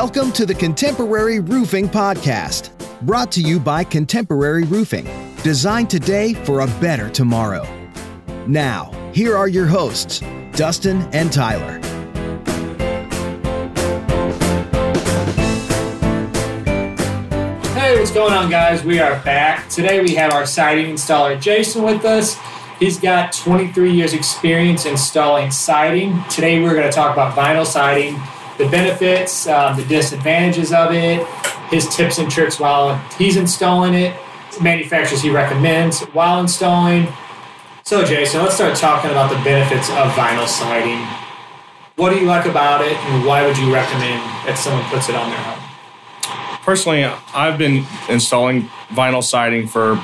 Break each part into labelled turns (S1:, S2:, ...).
S1: Welcome to the Contemporary Roofing Podcast, brought to you by Contemporary Roofing, designed today for a better tomorrow. Now, here are your hosts, Dustin and Tyler.
S2: Hey, what's going on, guys? We are back. Today we have our siding installer Jason with us. He's got 23 years experience installing siding. Today we're going to talk about vinyl siding, the benefits, um, the disadvantages of it, his tips and tricks while he's installing it, manufacturers he recommends while installing. So, Jason, let's start talking about the benefits of vinyl siding. What do you like about it, and why would you recommend that someone puts it on their home?
S3: Personally, I've been installing vinyl siding for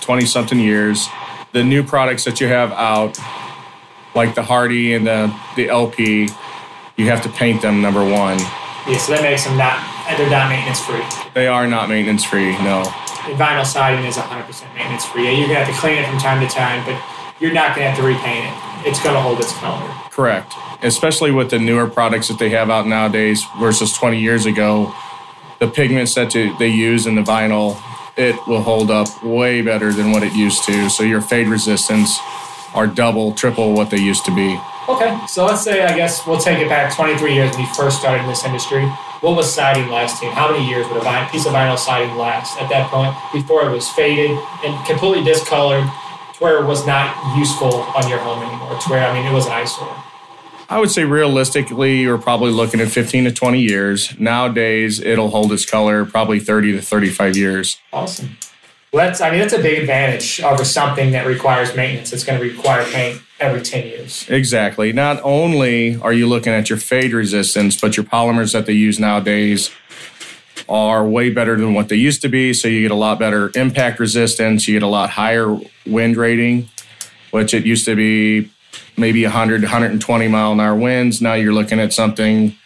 S3: 20 something years. The new products that you have out, like the Hardie and the, the LP, you have to paint them, number one.
S2: Yeah, so that makes them not, they're not maintenance free.
S3: They are not maintenance free, no.
S2: And vinyl siding is 100% maintenance free. Yeah, you're to have to clean it from time to time, but you're not going to have to repaint it. It's going to hold its color.
S3: Correct. Especially with the newer products that they have out nowadays versus 20 years ago, the pigments that they use in the vinyl, it will hold up way better than what it used to. So your fade resistance are double, triple what they used to be.
S2: Okay, so let's say I guess we'll take it back 23 years when you first started in this industry. What was siding lasting? How many years would a piece of vinyl siding last at that point before it was faded and completely discolored to where it was not useful on your home anymore? To where I mean it was an eyesore.
S3: I would say realistically, you're probably looking at 15 to 20 years. Nowadays, it'll hold its color probably 30 to 35 years.
S2: Awesome. Well, that's I mean that's a big advantage over something that requires maintenance. It's going to require paint every 10 years.
S3: Exactly. Not only are you looking at your fade resistance, but your polymers that they use nowadays are way better than what they used to be. So you get a lot better impact resistance. You get a lot higher wind rating, which it used to be maybe 100, 120 mile an hour winds. Now you're looking at something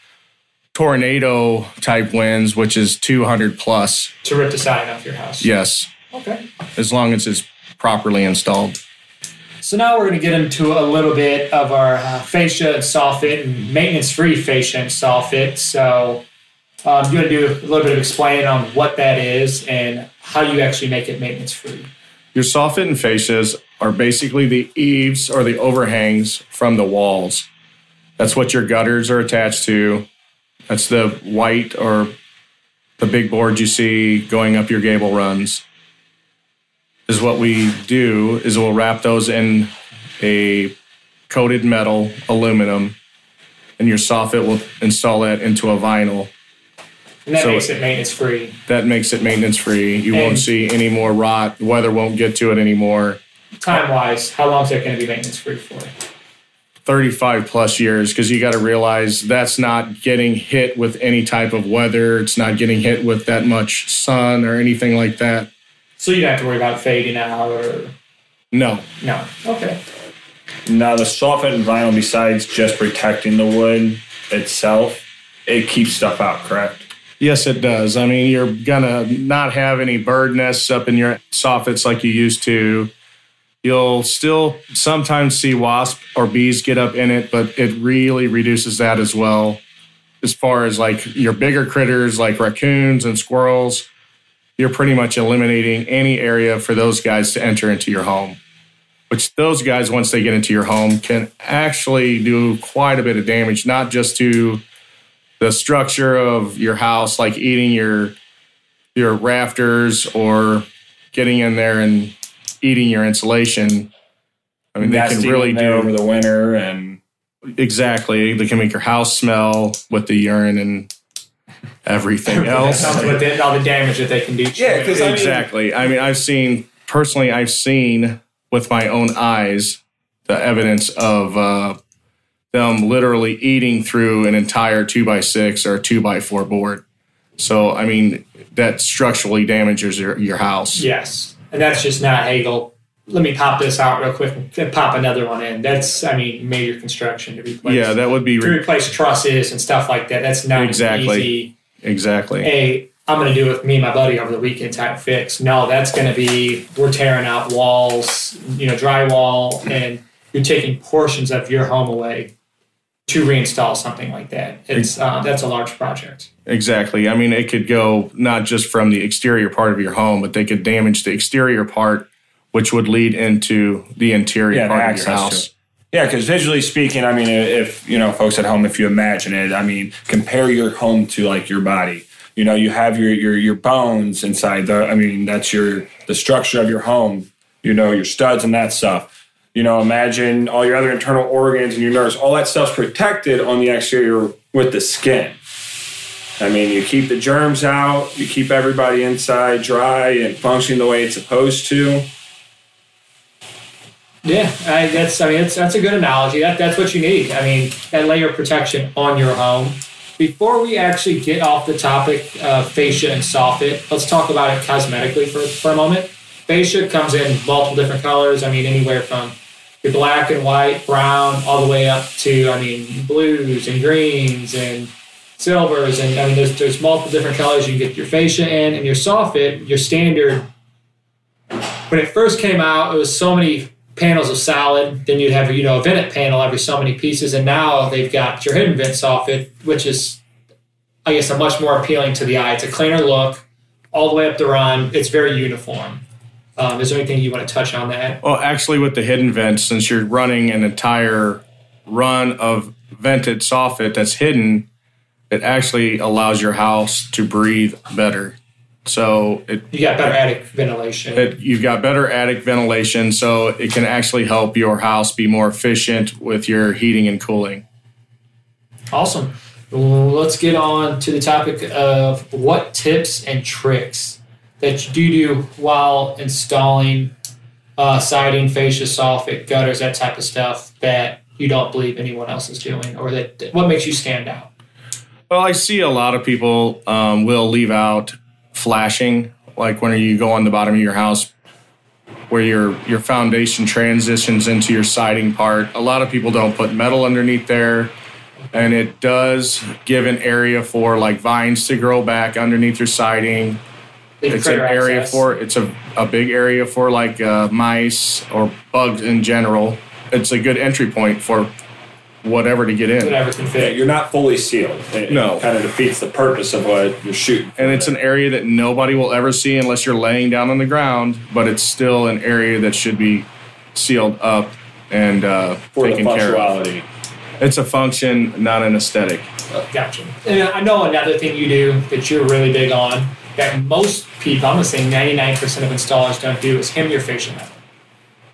S3: tornado type winds, which is 200 plus.
S2: To rip the siding off your house.
S3: Yes.
S2: Okay.
S3: As long as it's properly installed.
S2: So now we're going to get into a little bit of our uh, fascia and soffit and maintenance-free fascia and soffit. So um, I'm going to do a little bit of explaining on what that is and how you actually make it maintenance-free.
S3: Your soffit and fascias are basically the eaves or the overhangs from the walls. That's what your gutters are attached to. That's the white or the big board you see going up your gable runs. Is what we do is we'll wrap those in a coated metal aluminum, and your soffit will install that into a vinyl.
S2: And that so makes it maintenance free.
S3: That makes it maintenance free. You and won't see any more rot. the Weather won't get to it anymore.
S2: Time wise, how long is that going to be maintenance free for?
S3: 35 plus years because you got to realize that's not getting hit with any type of weather. It's not getting hit with that much sun or anything like that.
S2: So you don't have to worry about fading out or.
S3: No.
S2: No. Okay.
S4: Now, the soffit and vinyl, besides just protecting the wood itself, it keeps stuff out, correct?
S3: Yes, it does. I mean, you're gonna not have any bird nests up in your soffits like you used to. You'll still sometimes see wasp or bees get up in it, but it really reduces that as well. As far as like your bigger critters like raccoons and squirrels, you're pretty much eliminating any area for those guys to enter into your home. Which those guys, once they get into your home, can actually do quite a bit of damage, not just to the structure of your house, like eating your your rafters or getting in there and eating your insulation.
S4: I mean, they can really do over the winter and
S3: exactly. They can make your house smell with the urine and everything else.
S2: with the, all the damage that they can do.
S3: Yeah, exactly. I mean, I've seen personally. I've seen with my own eyes the evidence of uh, them literally eating through an entire two by six or two by four board. So, I mean, that structurally damages your, your house.
S2: Yes. And that's just not Hagel. Let me pop this out real quick and pop another one in. That's, I mean, major construction to replace.
S3: Yeah, that would be
S2: to replace trusses and stuff like that. That's not
S3: exactly
S2: easy.
S3: Exactly.
S2: Hey, I'm going to do it with me and my buddy over the weekend type fix. No, that's going to be we're tearing out walls, you know, drywall, and you're taking portions of your home away to reinstall something like that. It's uh, that's a large project.
S3: Exactly. I mean, it could go not just from the exterior part of your home, but they could damage the exterior part, which would lead into the interior
S4: Yeah,
S3: part of
S4: access
S3: your
S4: to
S3: house.
S4: Yeah, because visually speaking, I mean, if you know, folks at home, if you imagine it, I mean, compare your home to like your body. You know, you have your your your bones inside the. I mean, that's your the structure of your home. You know, your studs and that stuff. You know, imagine all your other internal organs and your nerves. All that stuff's protected on the exterior with the skin. I mean, you keep the germs out. You keep everybody inside dry and functioning the way it's supposed to.
S2: Yeah, I, that's I mean that's that's a good analogy. That that's what you need. I mean that layer of protection on your home. Before we actually get off the topic of fascia and soffit, let's talk about it cosmetically for, for a moment. Fascia comes in multiple different colors. I mean anywhere from your black and white, brown, all the way up to I mean blues and greens and silvers and I mean there's there's multiple different colors you can get your fascia in and your soffit, your standard when it first came out, it was so many panels of solid. Then you'd have you know a vented panel every so many pieces, and now they've got your hidden vent soffit, which is I guess a much more appealing to the eye. It's a cleaner look, all the way up the run. It's very uniform. Um, is there anything you want to touch on that?
S3: Well, actually, with the hidden vents, since you're running an entire run of vented soffit that's hidden, it actually allows your house to breathe better. So it,
S2: You got better attic ventilation.
S3: it you've got better attic ventilation, so it can actually help your house be more efficient with your heating and cooling.
S2: Awesome. Let's get on to the topic of what tips and tricks that you do do while installing uh, siding, fascia, soffit, gutters, that type of stuff that you don't believe anyone else is doing, or that what makes you stand out.
S3: Well, I see a lot of people um, will leave out flashing, like when you go on the bottom of your house, where your your foundation transitions into your siding part. A lot of people don't put metal underneath there, and it does give an area for like vines to grow back underneath your siding.
S2: Leave
S3: It's an area
S2: access.
S3: for it's a, a big area for like uh, mice or bugs in general. It's a good entry point for whatever to get in.
S2: whatever can
S4: Yeah, you're not fully sealed. It
S3: No.
S4: kind of defeats the purpose of what you're shooting.
S3: and it's an area that nobody will ever see unless you're laying down on the ground. But it's still an area that should be sealed up and uh,
S4: for the
S3: taken care of. It's a function, not an aesthetic.
S2: Gotcha. And I know another thing you do that you're really big on that most people, I'm going to say 99% of installers don't do is hem your fascia metal.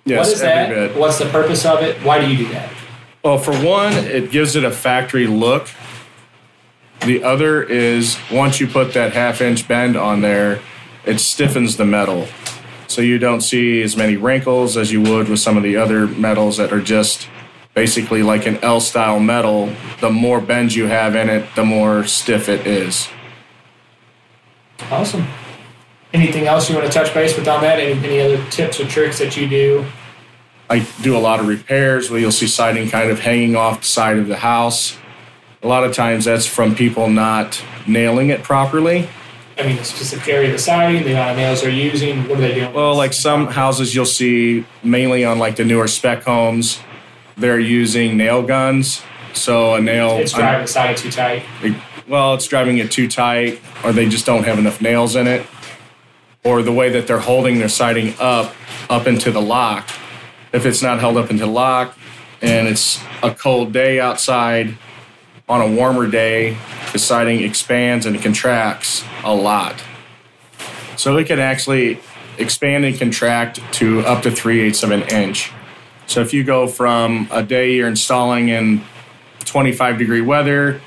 S3: Yes,
S2: what is
S3: every
S2: that?
S3: bit.
S2: What's the purpose of it? Why do you do that?
S3: Well, for one, it gives it a factory look. The other is once you put that half inch bend on there, it stiffens the metal. So you don't see as many wrinkles as you would with some of the other metals that are just basically like an L style metal. The more bend you have in it, the more stiff it is.
S2: Awesome. Anything else you want to touch base with on that? Any, any other tips or tricks that you do?
S3: I do a lot of repairs where you'll see siding kind of hanging off the side of the house. A lot of times that's from people not nailing it properly.
S2: I mean, it's just the specific area of the siding, the amount of nails they're using. What are they doing?
S3: Well, like some houses you'll see mainly on like the newer spec homes, they're using nail guns. So a nail,
S2: it's driving the siding too tight.
S3: well, it's driving it too tight, or they just don't have enough nails in it, or the way that they're holding their siding up, up into the lock. If it's not held up into lock, and it's a cold day outside, on a warmer day, the siding expands and contracts a lot. So it can actually expand and contract to up to three eighths of an inch. So if you go from a day you're installing in 25 degree weather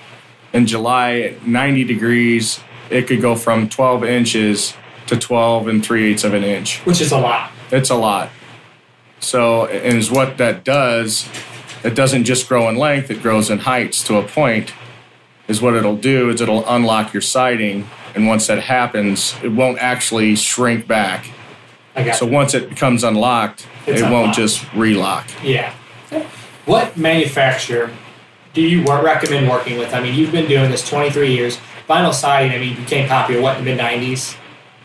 S3: in July 90 degrees, it could go from 12 inches to 12 and three eighths of an inch.
S2: Which is a lot.
S3: It's a lot. So, and is what that does, it doesn't just grow in length, it grows in heights to a point. Is what it'll do is it'll unlock your siding, and once that happens, it won't actually shrink back. So
S2: you.
S3: once it becomes unlocked,
S2: It's
S3: it won't
S2: unlocked.
S3: just relock.
S2: Yeah. What manufacturer do you recommend working with? I mean, you've been doing this 23 years. Vinyl siding, I mean, became popular, what, in the mid 90s?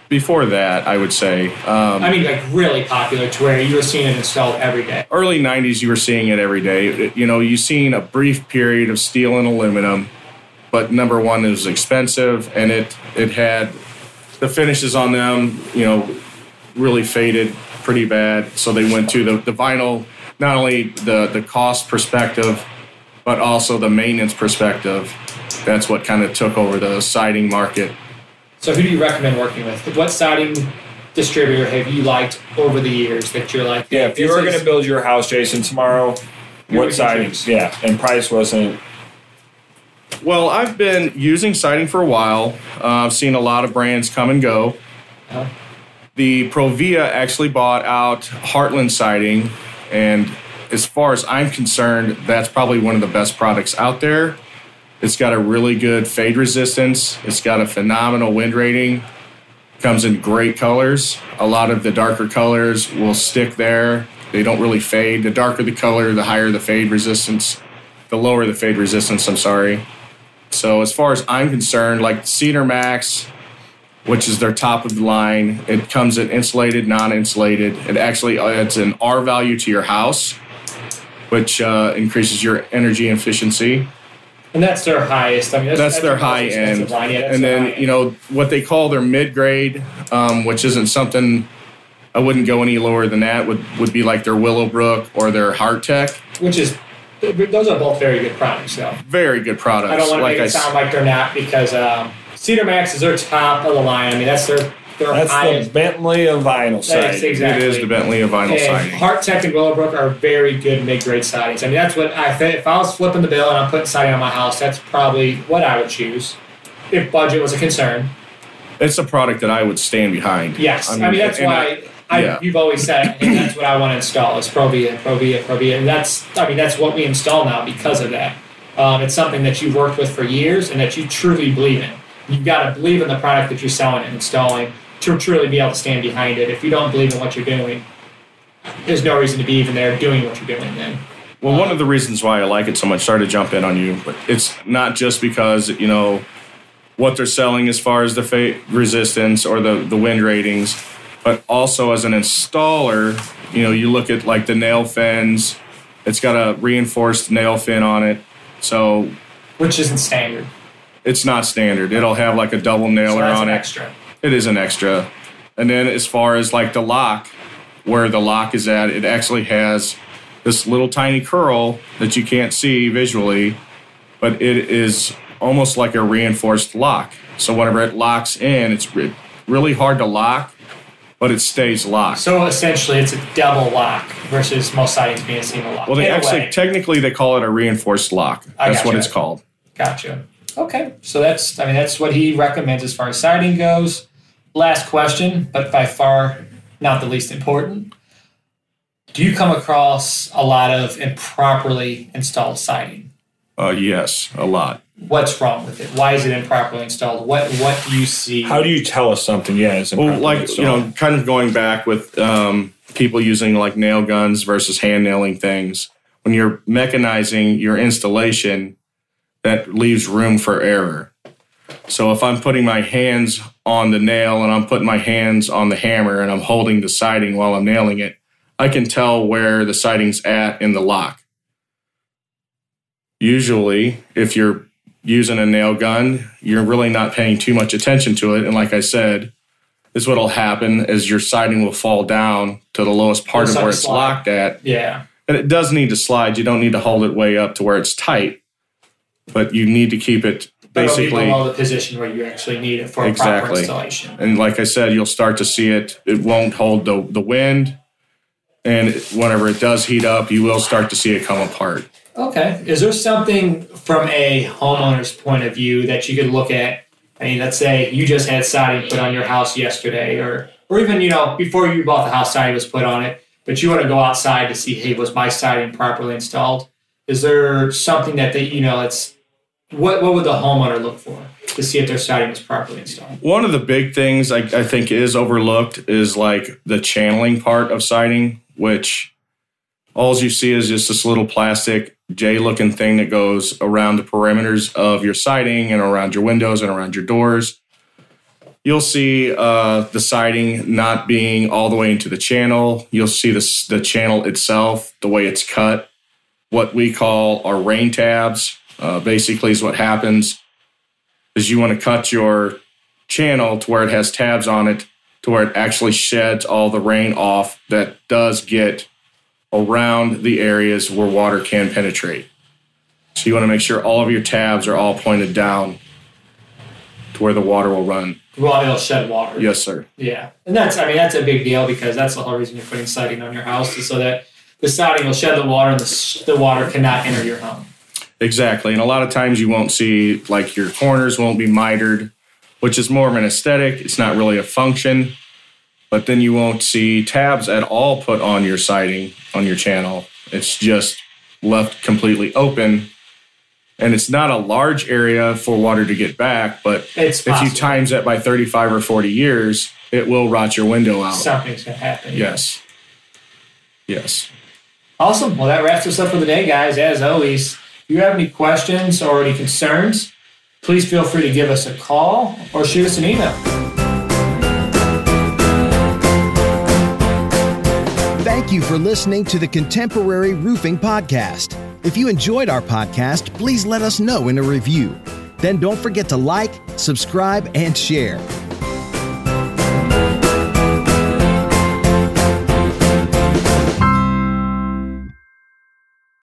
S3: Before that, I would say. Um,
S2: I mean, like really popular to where you were seeing it installed every day.
S3: early 90s you were seeing it every day It- you know you seen a brief period of steel and aluminum but number one it was expensive and it it had the finishes on them you know really faded pretty bad so they went to the, the vinyl not only the the cost perspective but also the maintenance perspective that's what kind of took over the siding market
S2: So, who do you recommend working with? What siding distributor have you liked over the years that you're like?
S4: Yeah, if you
S2: this
S4: were going to build your house, Jason, tomorrow, what
S2: you
S4: siding?
S2: choose?
S4: Yeah, and price wasn't.
S3: well i've been using siding for a while uh, i've seen a lot of brands come and go
S2: Uh,
S3: the Provia actually bought out Heartland Siding, and as far as I'm concerned, that's probably one of the best products out there. It's got a really good fade resistance. It's got a phenomenal wind rating. Comes in great colors. A lot of the darker colors will stick there. They don't really fade. The darker the color, the higher the fade resistance. The lower the fade resistance, I'm sorry. So as far as I'm concerned, like Cedar Max, which is their top of the line. It comes in insulated, non-insulated. It actually adds an R value to your house, which uh, increases your energy efficiency.
S2: And that's their highest. I mean, that's,
S3: That's their high end.
S2: Line. Yeah,
S3: and then
S2: end.
S3: you know what they call their mid-grade, um, which isn't something I wouldn't go any lower than that. Would would be like their Willowbrook or their Hardtech.
S2: which is those are both very good products. though.
S3: Very good products.
S2: I don't want to
S3: like
S2: make
S3: I
S2: it
S3: s-
S2: sound like they're not because um, Cedar Max is their top of the line. I mean, that's their their
S4: That's
S2: highest.
S4: the Bentley of vinyl
S2: That's
S4: siding.
S2: exactly.
S3: It is the Bentley of vinyl
S2: and
S3: siding.
S2: Hardtech and Willowbrook are very good mid-grade sidings. I mean, that's what I think. If I was flipping the bill and I'm putting siding on my house, that's probably what I would choose if budget was a concern.
S3: It's a product that I would stand behind.
S2: Yes, I mean, that's
S3: and
S2: why
S3: I-
S2: I,
S3: yeah.
S2: you've always said and that's what I want to install is Provia, Provia, Provia, and that's I mean that's what we install now because of that. Um, it's something that you've worked with for years and that you truly believe in. You've got to believe in the product that you're selling and installing to truly be able to stand behind it. If you don't believe in what you're doing, there's no reason to be even there doing what you're doing then.
S3: Well, one of the reasons why I like it so much, sorry to jump in on you, but it's not just because, you know, what they're selling as far as the fa- resistance or the, the wind ratings, but also as an installer, you know, you look at like the nail fins, it's got a reinforced nail fin on it. So
S2: Which isn't standard.
S3: it's not standard. It'll have like a double
S2: So
S3: nailer
S2: that's
S3: on it.
S2: extra.
S3: It is an extra. And then as far as like the lock, where the lock is at, it actually has this little tiny curl that you can't see visually, but it is almost like a reinforced lock. So whenever it locks in, it's re- really hard to lock, but it stays locked.
S2: So essentially, it's a double lock versus most sidings being a single lock.
S3: well, they
S2: In
S3: actually technically they call it a reinforced lock.
S2: I
S3: That's what it's called.
S2: Gotcha. Okay, so that's I mean that's what he recommends as far as siding goes. Last question, but by far not the least important. Do you come across a lot of improperly installed siding?
S3: Uh, yes, a lot.
S2: What's wrong with it? Why is it improperly installed? What what do you see?
S4: How do you tell us something? Yeah, it's
S3: Well,
S4: improperly
S3: like you know, kind of going back with um, people using like nail guns versus hand nailing things. When you're mechanizing your installation, that leaves room for error. So if I'm putting my hands on the nail and I'm putting my hands on the hammer and I'm holding the siding while I'm nailing it, I can tell where the siding's at in the lock. Usually, if you're using a nail gun, you're really not paying too much attention to it. And like I said, is what'll happen is your siding will fall down to the lowest part
S2: It'll
S3: of where it's
S2: slide.
S3: locked at.
S2: yeah.
S3: And it does need to slide. You don't need to hold it way up to where it's tight, but you need to keep it
S2: But it'll be
S3: basically.
S2: below the position where you actually need it for a proper
S3: Exactly.
S2: installation.
S3: And like I said, you'll start to see it. It won't hold the, the wind. And whenever it does heat up, you will start to see it come apart.
S2: Okay. Is there something from a homeowner's point of view that you could look at? I mean, let's say you just had siding put on your house yesterday, or or even you know before you bought the house, siding was put on it, but you want to go outside to see, hey, was my siding properly installed? Is there something that they, you know, it's what what would the homeowner look for to see if their siding was properly installed?
S3: One of the big things I, I think is overlooked is like the channeling part of siding, which all you see is just this little plastic J looking thing that goes around the perimeters of your siding and around your windows and around your doors. you'll see uh, the siding not being all the way into the channel. You'll see the, the channel itself, the way it's cut. What we call our rain tabs. Uh, basically, is what happens is you want to cut your channel to where it has tabs on it, to where it actually sheds all the rain off that does get around the areas where water can penetrate. So you want to make sure all of your tabs are all pointed down to where the water will run.
S2: Well, it'll shed water.
S3: Yes, sir.
S2: Yeah, and that's I mean that's a big deal because that's the whole reason you're putting siding on your house is so that the siding will shed the water and the, the water cannot enter your home.
S3: Exactly. And a lot of times you won't see like your corners won't be mitered, which is more of an aesthetic. It's not really a function. But then you won't see tabs at all put on your siding on your channel. It's just left completely open. And it's not a large area for water to get back, but
S2: It's
S3: if you times that by 35 or 40 years, it will rot your window out.
S2: Something's gonna happen.
S3: Yes. Yes.
S2: Awesome. Well, that wraps us up for the day, guys. As always, if you have any questions or any concerns, please feel free to give us a call or shoot us an email.
S1: Thank you for listening to the Contemporary Roofing Podcast. If you enjoyed our podcast, please let us know in a review. Then don't forget to like, subscribe, and share.